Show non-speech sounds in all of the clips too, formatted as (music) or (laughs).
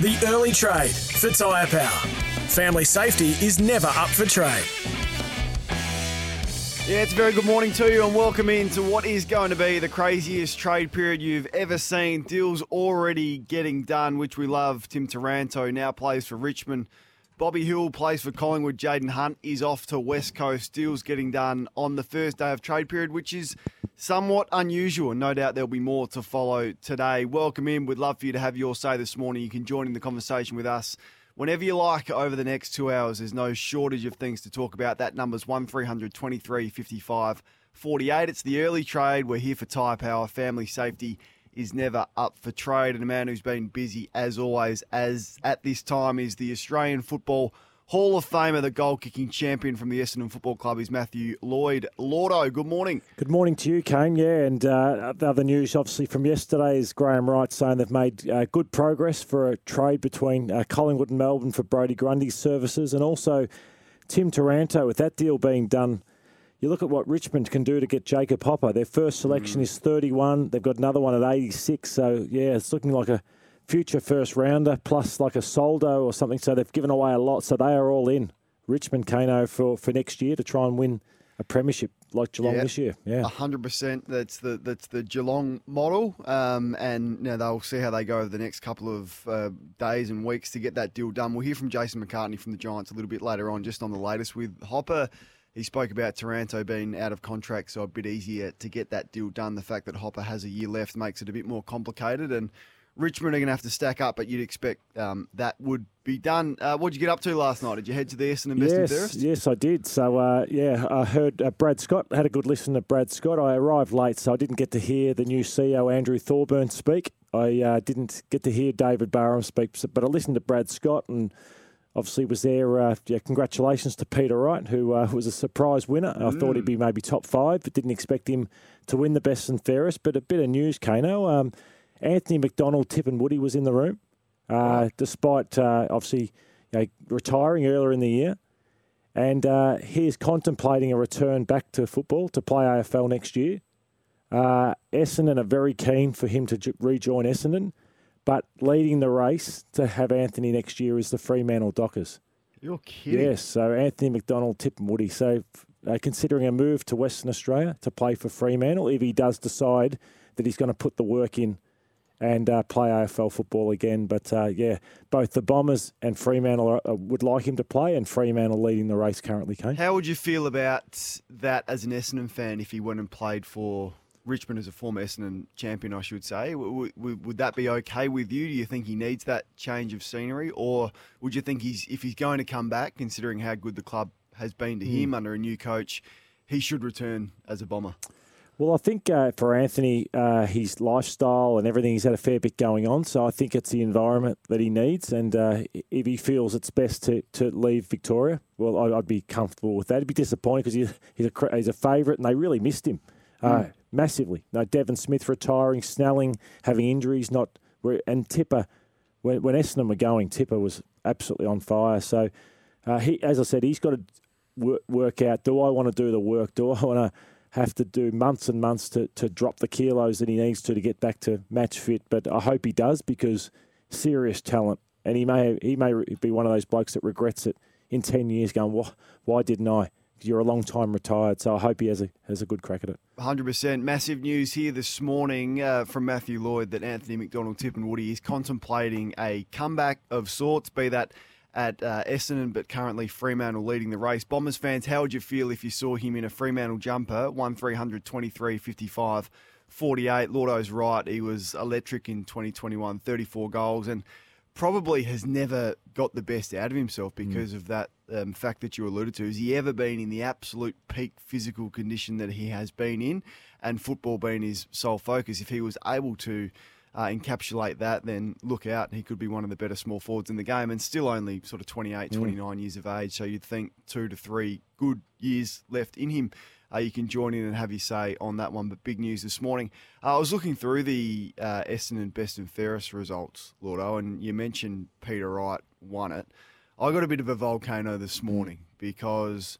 The early trade for Tyre Power. Family safety is never up for trade. Yeah, it's a very good morning to you and welcome into what is going to be the craziest trade period you've ever seen. Deals already getting done, which we love. Tim Taranto now plays for Richmond. Bobby Hill plays for Collingwood. Jayden Hunt is off to West Coast. Deals getting done on the first day of trade period, which is somewhat unusual. No doubt there'll be more to follow today. Welcome in. We'd love for you to have your say this morning. You can join in the conversation with us whenever you like over the next two hours. There's no shortage of things to talk about. That number's 1300 23 55 48. It's the early trade. We're here for Tyre Power, family safety is never up for trade. And a man who's been busy as always, as at this time, is the Australian Football Hall of Famer, the goal kicking champion from the Essendon Football Club is Matthew Lloyd. Lordo, good morning. Good morning to you, Kane. Yeah, and uh, the other news, obviously, from yesterday is Graham Wright saying they've made uh, good progress for a trade between uh, Collingwood and Melbourne for Brodie Grundy's services, and also Tim Taranto, with that deal being done you look at what Richmond can do to get Jacob Hopper. Their first selection mm. is 31. They've got another one at 86. So, yeah, it's looking like a future first rounder plus like a Soldo or something. So they've given away a lot. So they are all in. Richmond Kano for, for next year to try and win a premiership like Geelong yeah, this year. Yeah, hundred percent. That's the that's the Geelong model, um, and you know, they'll see how they go over the next couple of uh, days and weeks to get that deal done. We'll hear from Jason McCartney from the Giants a little bit later on, just on the latest with Hopper. He spoke about Taranto being out of contract, so a bit easier to get that deal done. The fact that Hopper has a year left makes it a bit more complicated, and Richmond are going to have to stack up, but you'd expect um, that would be done. Uh, what did you get up to last night? Did you head to the Essendon Best yes, Fairest? Yes, I did. So, uh, yeah, I heard uh, Brad Scott, had a good listen to Brad Scott. I arrived late, so I didn't get to hear the new CEO, Andrew Thorburn, speak. I uh, didn't get to hear David Barham speak, but I listened to Brad Scott and – obviously was there. Uh, yeah, congratulations to Peter Wright, who uh, was a surprise winner. Mm. I thought he'd be mm. maybe top five, but didn't expect him to win the best and fairest. But a bit of news, Kano. Um, Anthony McDonald, Tipungwuti was in the room, uh, despite uh, obviously you know, retiring earlier in the year. And uh, he is contemplating a return back to football to play AFL next year. Uh, Essendon are very keen for him to rejoin Essendon. But leading the race to have Anthony next year is the Fremantle Dockers. You're kidding. Yes, so Anthony McDonald, Tipungwuti. So uh, considering a move to Western Australia to play for Fremantle, if he does decide that he's going to put the work in and uh, play AFL football again. But uh, yeah, both the Bombers and Fremantle are, uh, would like him to play, and Fremantle leading the race currently. Kane. How would you feel about that as an Essendon fan if he went and played for Richmond is a former Essendon champion, I should say. W- w- would that be okay with you? Do you think he needs that change of scenery, or would you think he's if he's going to come back, considering how good the club has been to mm. him under a new coach, he should return as a bomber? Well, I think uh, for Anthony, uh, his lifestyle and everything, he's had a fair bit going on. So I think it's the environment that he needs. And uh, if he feels it's best to, to leave Victoria, well, I'd, be comfortable with that. He'd be disappointed because he's, he's a, he's a favourite and they really missed him. Mm massively. No, Devon Smith retiring, Snelling having injuries, not and Tipper. When, when Essendon were going, Tipper was absolutely on fire. So, uh, he, as I said, he's got to work, work out. Do I want to do the work? Do I want to have to do months and months to, to drop the kilos that he needs to to get back to match fit? But I hope he does because serious talent, and he may he may be one of those blokes that regrets it in ten years, going, "Why, why didn't I?" You're a long time retired, so I hope he has a has a good crack at it. 100%. Massive news here this morning uh, from Matthew Lloyd that Anthony McDonald, Tipungwuti is contemplating a comeback of sorts, be that at uh, Essendon, but currently Fremantle leading the race. Bombers fans, how would you feel if you saw him in a Fremantle jumper, 1 300 23 55 48? Lordo's right. He was electric in 2021, 34 goals. And probably has never got the best out of himself Mm. because of that um, fact that you alluded to. Has he ever been in the absolute peak physical condition that he has been in, and football being his sole focus? If he was able to uh, encapsulate that, then look out, he could be one of the better small forwards in the game, and still only sort of 28, 29 years of age. So you'd think two to three good years left in him. Uh, you can join in and have your say on that one. But big news this morning. Uh, I was looking through the uh, Essendon Best and Fairest results, Lordo, and you mentioned Peter Wright won it. I got a bit of a volcano this morning because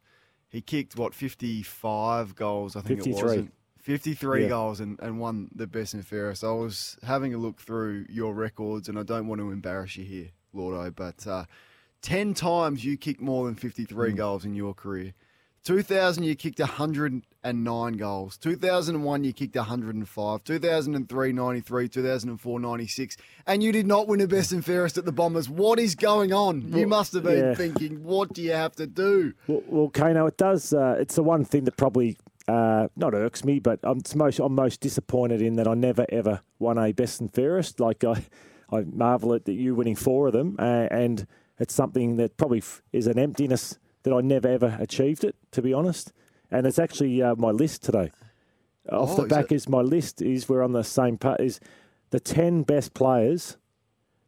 he kicked, what, 55 goals, I think it 53. was. And- 53 Yeah. goals and, and won the Best and Fairest. I was having a look through your records, and I don't want to embarrass you here, Lordo, but uh, 10 times you kicked more than 53 goals in your career. 2000, you kicked 109 goals. 2001, you kicked 105. 2003, 93. 2004, 96. And you did not win a best and fairest at the Bombers. What is going on? You must have been yeah. thinking, what do you have to do? Well, well Kano, it does. Uh, it's the one thing that probably uh, not irks me, but I'm most I'm most disappointed in that I never ever won a best and fairest. Like I, (laughs) I marvel at that you winning four of them, uh, and it's something that probably f- is an emptiness that I never ever achieved it. To be honest, and it's actually uh, my list today. Off Oh, the back is my list. Is we're on the same part. Is the ten best players.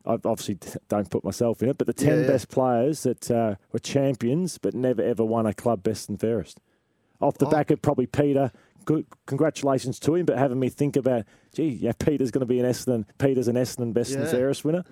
I obviously don't put myself in it, but the ten Yeah, yeah. best players that uh, were champions but never ever won a club best and fairest. Off the Oh. back of probably Peter. Good, congratulations to him, but having me think about, gee, yeah, Peter's going to be an Essendon. Peter's an Essendon best and Yeah. fairest winner.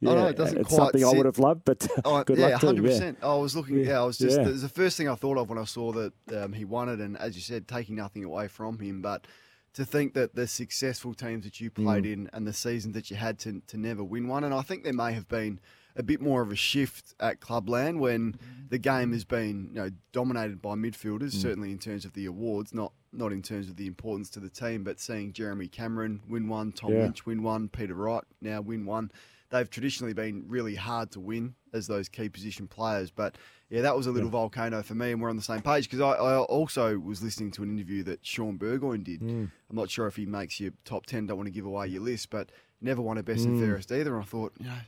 Yeah, know, it doesn't it's quite something I would have loved, but (laughs) Oh, (laughs) good yeah, luck to him. hundred Yeah. I was looking. Yeah, I was just. Yeah. It was the first thing I thought of when I saw that um, he won it, and as you said, taking nothing away from him, but to think that the successful teams that you played Mm. in and the seasons that you had to to never win one, and I think there may have been a bit more of a shift at Clubland when Mm. the game has been you know dominated by midfielders, Mm. certainly in terms of the awards, not not in terms of the importance to the team, but seeing Jeremy Cameron win one, Tom Yeah. Lynch win one, Peter Wright now win one. They've traditionally been really hard to win as those key position players, but yeah, that was a little volcano for me, and we're on the same page because I, I also was listening to an interview that Shaun Burgoyne did. Mm. I'm not sure if he makes your top ten. Don't want to give away your list, but never won a best Mm. and fairest either. And I thought, you know,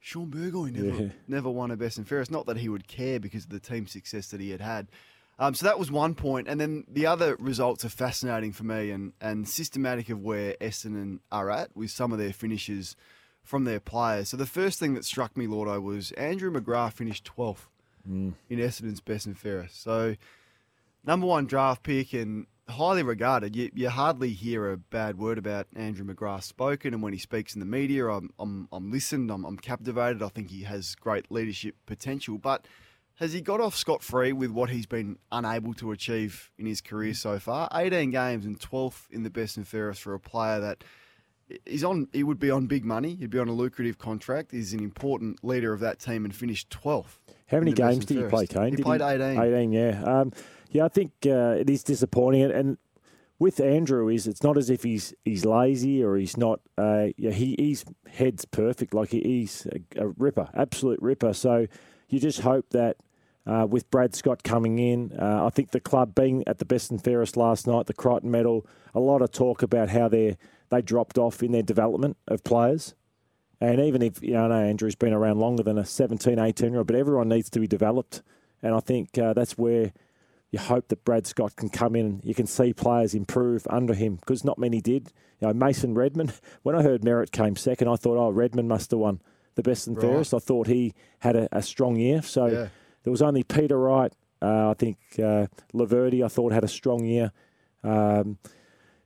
Shaun Burgoyne never Yeah. never won a best and fairest. Not that he would care because of the team success that he had had. Um, so that was one point. and then the other results are fascinating for me and and systematic of where Essendon are at with some of their finishes from their players. So the first thing that struck me, Lordo, was Andrew McGrath finished 12th in Essendon's best and fairest. So number one draft pick and highly regarded. You, you hardly hear a bad word about Andrew McGrath spoken, and when he speaks in the media, I'm I'm, I'm listened, I'm, I'm captivated. I think he has great leadership potential, but. Has he got off scot free with what he's been unable to achieve in his career so far? 18 games and 12th in the best and fairest for a player that he's on. He would be on big money. He'd be on a lucrative contract. He's an important leader of that team and finished 12th. How many games did you fairest. play, Kane? He Did played 18. 18, yeah. Um, yeah, I think uh, it is disappointing. And, and with Andrew, is it's not as if he's he's lazy or he's not. Uh, yeah, he he's head's perfect. Like he, he's a, a ripper, absolute ripper. So you just hope that. Uh, with Brad Scott coming in, uh, I think the club being at the best and fairest last night, the Crichton Medal, a lot of talk about how they they dropped off in their development of players. And even if, you know, I know Andrew's been around longer than a 17, 18 year old, but everyone needs to be developed. And I think uh, that's where you hope that Brad Scott can come in and you can see players improve under him because not many did. You know, Mason Redman, (laughs) when I heard Merrett came second, I thought, oh, Redman must have won the best and Right. fairest. I thought he had a, a strong year. So Yeah. there was only Peter Wright, uh, I think uh, Laverde, I thought had a strong year. Um,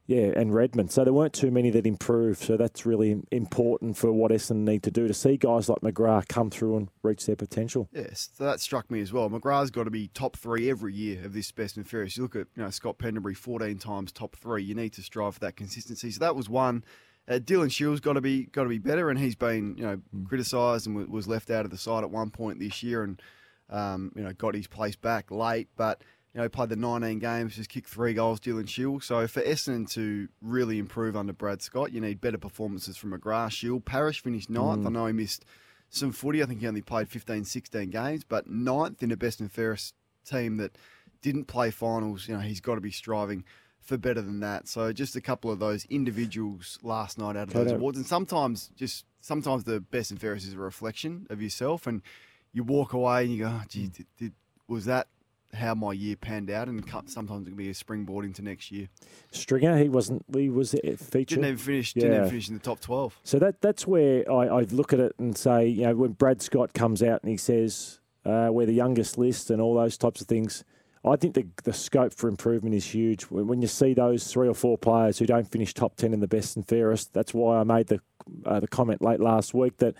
yeah, and Redman. So there weren't too many that improved. So that's really important for what Essendon need to do to see guys like McGrath come through and reach their potential. Yes, so that struck me as well. McGrath's got to be top three every year of this best and fairest. You look at you know Scott Pendlebury, fourteen times top three. You need to strive for that consistency. So that was one. Uh, Dylan Shiel's got to be got to be better, and he's been you know criticised and wa- was left out of the side at one point this year, and um, you know got his place back late, but. You know, he played the 19 games, just kicked three goals, Dylan Shiel. So for Essendon to really improve under Brad Scott, you need better performances from McGrath. Shiel, Parish finished ninth. I know he missed some footy. I think he only played 15, 16 games, but ninth in a best and fairest team that didn't play finals. You know, he's got to be striving for better than that. So just a couple of those individuals last night out of those awards, and sometimes just sometimes the best and fairest is a reflection of yourself, and you walk away and you go, oh, "Gee, Mm. did, did, was that how my year panned out?" And sometimes it can be a springboard into next year. Stringer, he wasn't. He was featured. Didn't even finish. Didn't even finish in the top twelve. So that that's where I, I look at it and say, you know, when Brad Scott comes out and he says uh, we're the youngest list and all those types of things, I think the the scope for improvement is huge. When, when you see those three or four players who don't finish top ten in the best and fairest, that's why I made the uh, the comment late last week that.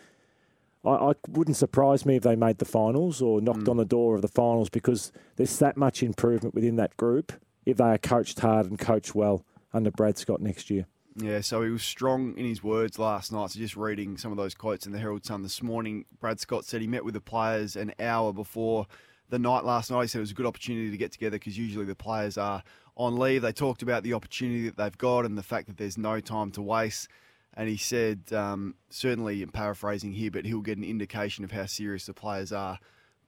I, I wouldn't surprise me if they made the finals or knocked hmm. on the door of the finals because there's that much improvement within that group if they are coached hard and coached well under Brad Scott next year. Yeah, so he was strong in his words last night. So just reading some of those quotes in the Herald Sun this morning, Brad Scott said he met with the players an hour before the night last night. He said it was a good opportunity to get together because usually the players are on leave. They talked about the opportunity that they've got and the fact that there's no time to waste. And he said, um, certainly, paraphrasing here, but he'll get an indication of how serious the players are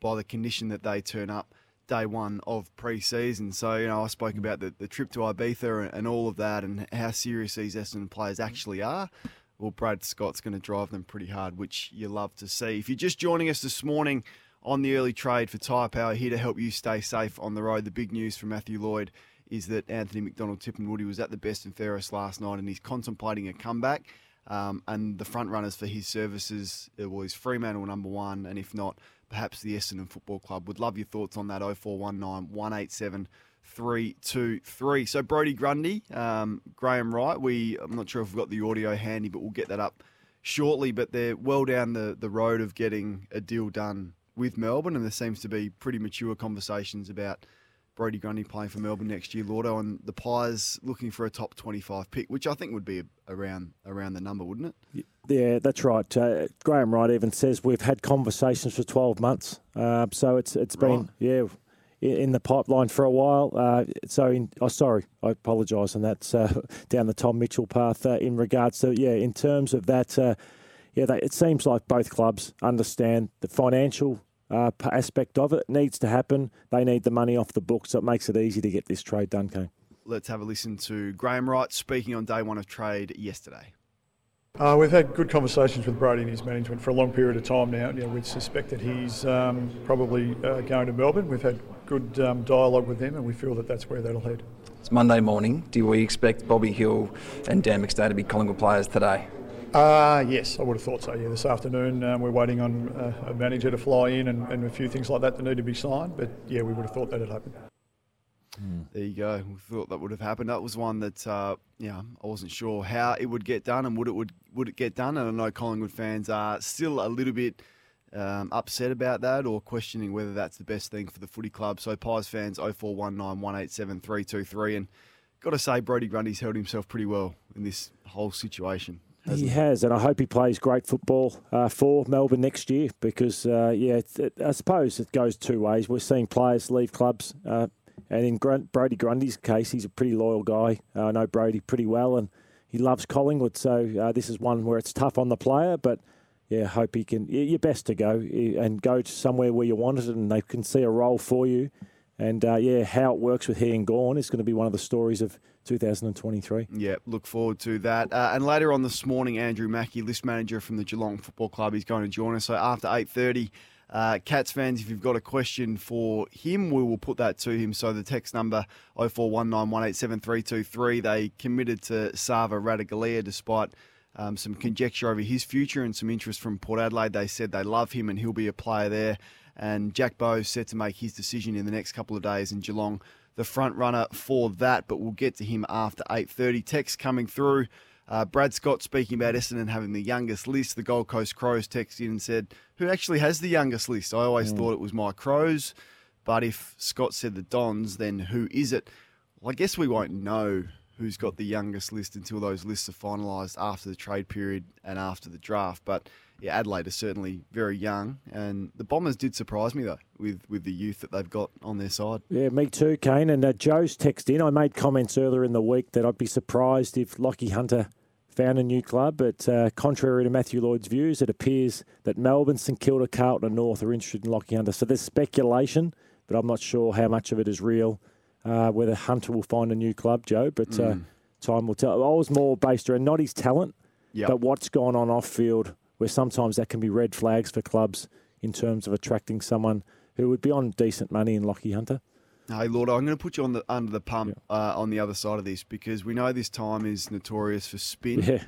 by the condition that they turn up day one of pre-season. So, you know, I spoke about the, the trip to Ibiza and, and all of that and how serious these Essendon players actually are. Well, Brad Scott's going to drive them pretty hard, which you love to see. If you're just joining us this morning on the early trade for Tyre Power, here to help you stay safe on the road, the big news from Matthew Lloyd is that Anthony McDonald Tipungwuti was at the best and fairest last night and he's contemplating a comeback. Um, and the front runners for his services it was Fremantle number one, and if not, perhaps the Essendon Football Club. Would love your thoughts on that 0419 187 323. So Brodie Grundy, um, Graham Wright, we I'm not sure if we've got the audio handy, but we'll get that up shortly. But they're well down the, the road of getting a deal done with Melbourne, and there seems to be pretty mature conversations about Brodie Grundy playing for Melbourne next year, Lordo, and the Pies looking for a top 25 pick, which I think would be around around the number, wouldn't it? Yeah, that's right. Uh, Graham Wright even says we've had conversations for 12 months. Uh, so it's it's been Right. yeah in the pipeline for a while. Uh, so in, oh sorry, I apologise, and that's uh, (laughs) down the Tom Mitchell path uh, in regards to yeah in terms of that. Uh, yeah, they, it seems like both clubs understand the financial uh, aspect of it. It needs to happen. They need the money off the books, so it makes it easy to get this trade done, Kane. Let's have a listen to Graham Wright speaking on day one of trade yesterday. Uh, we've had good conversations with Brodie and his management for a long period of time now. You know, we suspect that he's um, probably uh, going to Melbourne. We've had good um, dialogue with him, and we feel that that's where that'll head. It's Monday morning. Do we expect Bobby Hill and Dan McStay to be Collingwood players today? Uh, yes, I would have thought so. Yeah, this afternoon um, we're waiting on uh, a manager to fly in and, and a few things like that that need to be signed. But yeah, we would have thought that had happened. There you go. We thought that would have happened. That was one that, uh, yeah, I wasn't sure how it would get done and would it would would it get done. And I know Collingwood fans are still a little bit um, upset about that or questioning whether that's the best thing for the footy club. So Pies fans 0419 187 323 and got to say Brodie Grundy's held himself pretty well in this whole situation. He has, and I hope he plays great football uh, for Melbourne next year because, uh, yeah, it, I suppose it goes two ways. We're seeing players leave clubs, uh, and in Grunt, Brodie Grundy's case, he's a pretty loyal guy. Uh, I know Brodie pretty well, and he loves Collingwood, so uh, this is one where it's tough on the player, but yeah, hope he can. You're best to go and go to somewhere where you want it, and they can see a role for you. And uh, yeah, how it works with he and Gawn is going to be one of the stories of 2023. Yeah, look forward to that. Uh, and later on this morning, Andrew Mackie, list manager from the Geelong Football Club, is going to join us. So after eight thirty, uh, Cats fans, if you've got a question for him, we will put that to him. So the text number 0419187323. They committed to Sava Ratugolea despite. Um, some conjecture over his future and some interest from Port Adelaide. They said they love him and he'll be a player there. And Jack Bowes set to make his decision in the next couple of days in Geelong the front runner for that, but we'll get to him after 8.30. Text coming through. Uh, Brad Scott speaking about Essendon having the youngest list. The Gold Coast Crows texted in and said, who actually has the youngest list? I always thought it was my Crows, but if Scott said the Dons, then who is it? Well, I guess we won't know who's got the youngest list until those lists are finalised after the trade period and after the draft. But yeah, Adelaide is certainly very young, and the Bombers did surprise me though with with the youth that they've got on their side. Yeah, me too, Kane. And uh, Joe's text in. I made comments earlier in the week that I'd be surprised if Lachie Hunter found a new club. But uh, contrary to Matthew Lloyd's views, it appears that Melbourne, St Kilda, Carlton, and North are interested in Lachie Hunter. So there's speculation, but I'm not sure how much of it is real. uh, whether Hunter will find a new club, Joe. But uh, time will tell. I was more based around not his talent, Yep. but what's gone on off field, where sometimes that can be red flags for clubs in terms of attracting someone who would be on decent money in Lachie Hunter. Hey, Lord, I'm going to put you on the under the pump uh, on the other side of this because we know this time is notorious for spin, Yeah,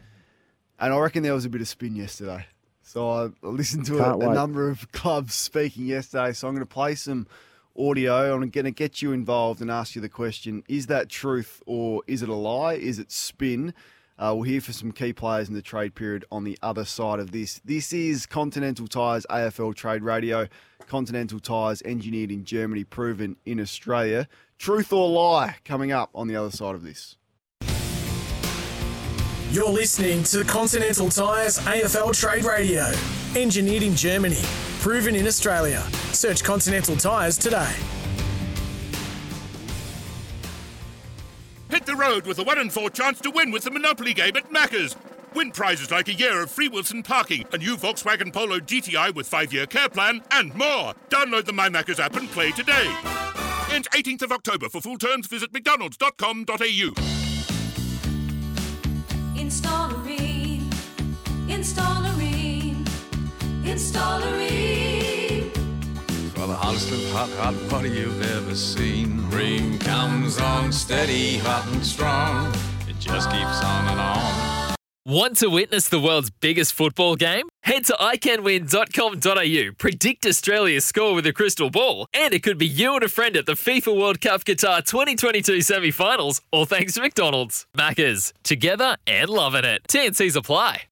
and I reckon there was a bit of spin yesterday. So I listened to a, a number of (laughs) clubs speaking yesterday. So I'm going to play some audio. I'm going to get you involved and ask you the question: Is that truth or is it a lie? Is it spin? Uh, we'll hear for some key players in the trade period on the other side of this. This is Continental Tires AFL Trade Radio. Continental Tires engineered in Germany, proven in Australia. Truth or lie coming up on the other side of this. You're listening to Continental Tires AFL Trade Radio. Engineered in Germany, proven in Australia. Search Continental Tires today. Road with a 1 in 4 chance to win with the Monopoly game at Macca's. Win prizes like a year of free Wilson parking, a new Volkswagen Polo GTI with 5 year care plan, and more. Download the My Macca's app and play today. Ends 18th of October. For full terms, visit mcdonalds.com.au. Installerine. Installerine. Installerine. Of hot, hot water you've ever seen. Rheem comes on steady, hot and strong. It just keeps on and on. Want to witness the world's biggest football game? Head to iCanWin.com.au, predict Australia's score with a crystal ball, and it could be you and a friend at the FIFA World Cup Qatar 2022 semi finals, all thanks to McDonald's. Maccas, together and loving it. TNCs apply.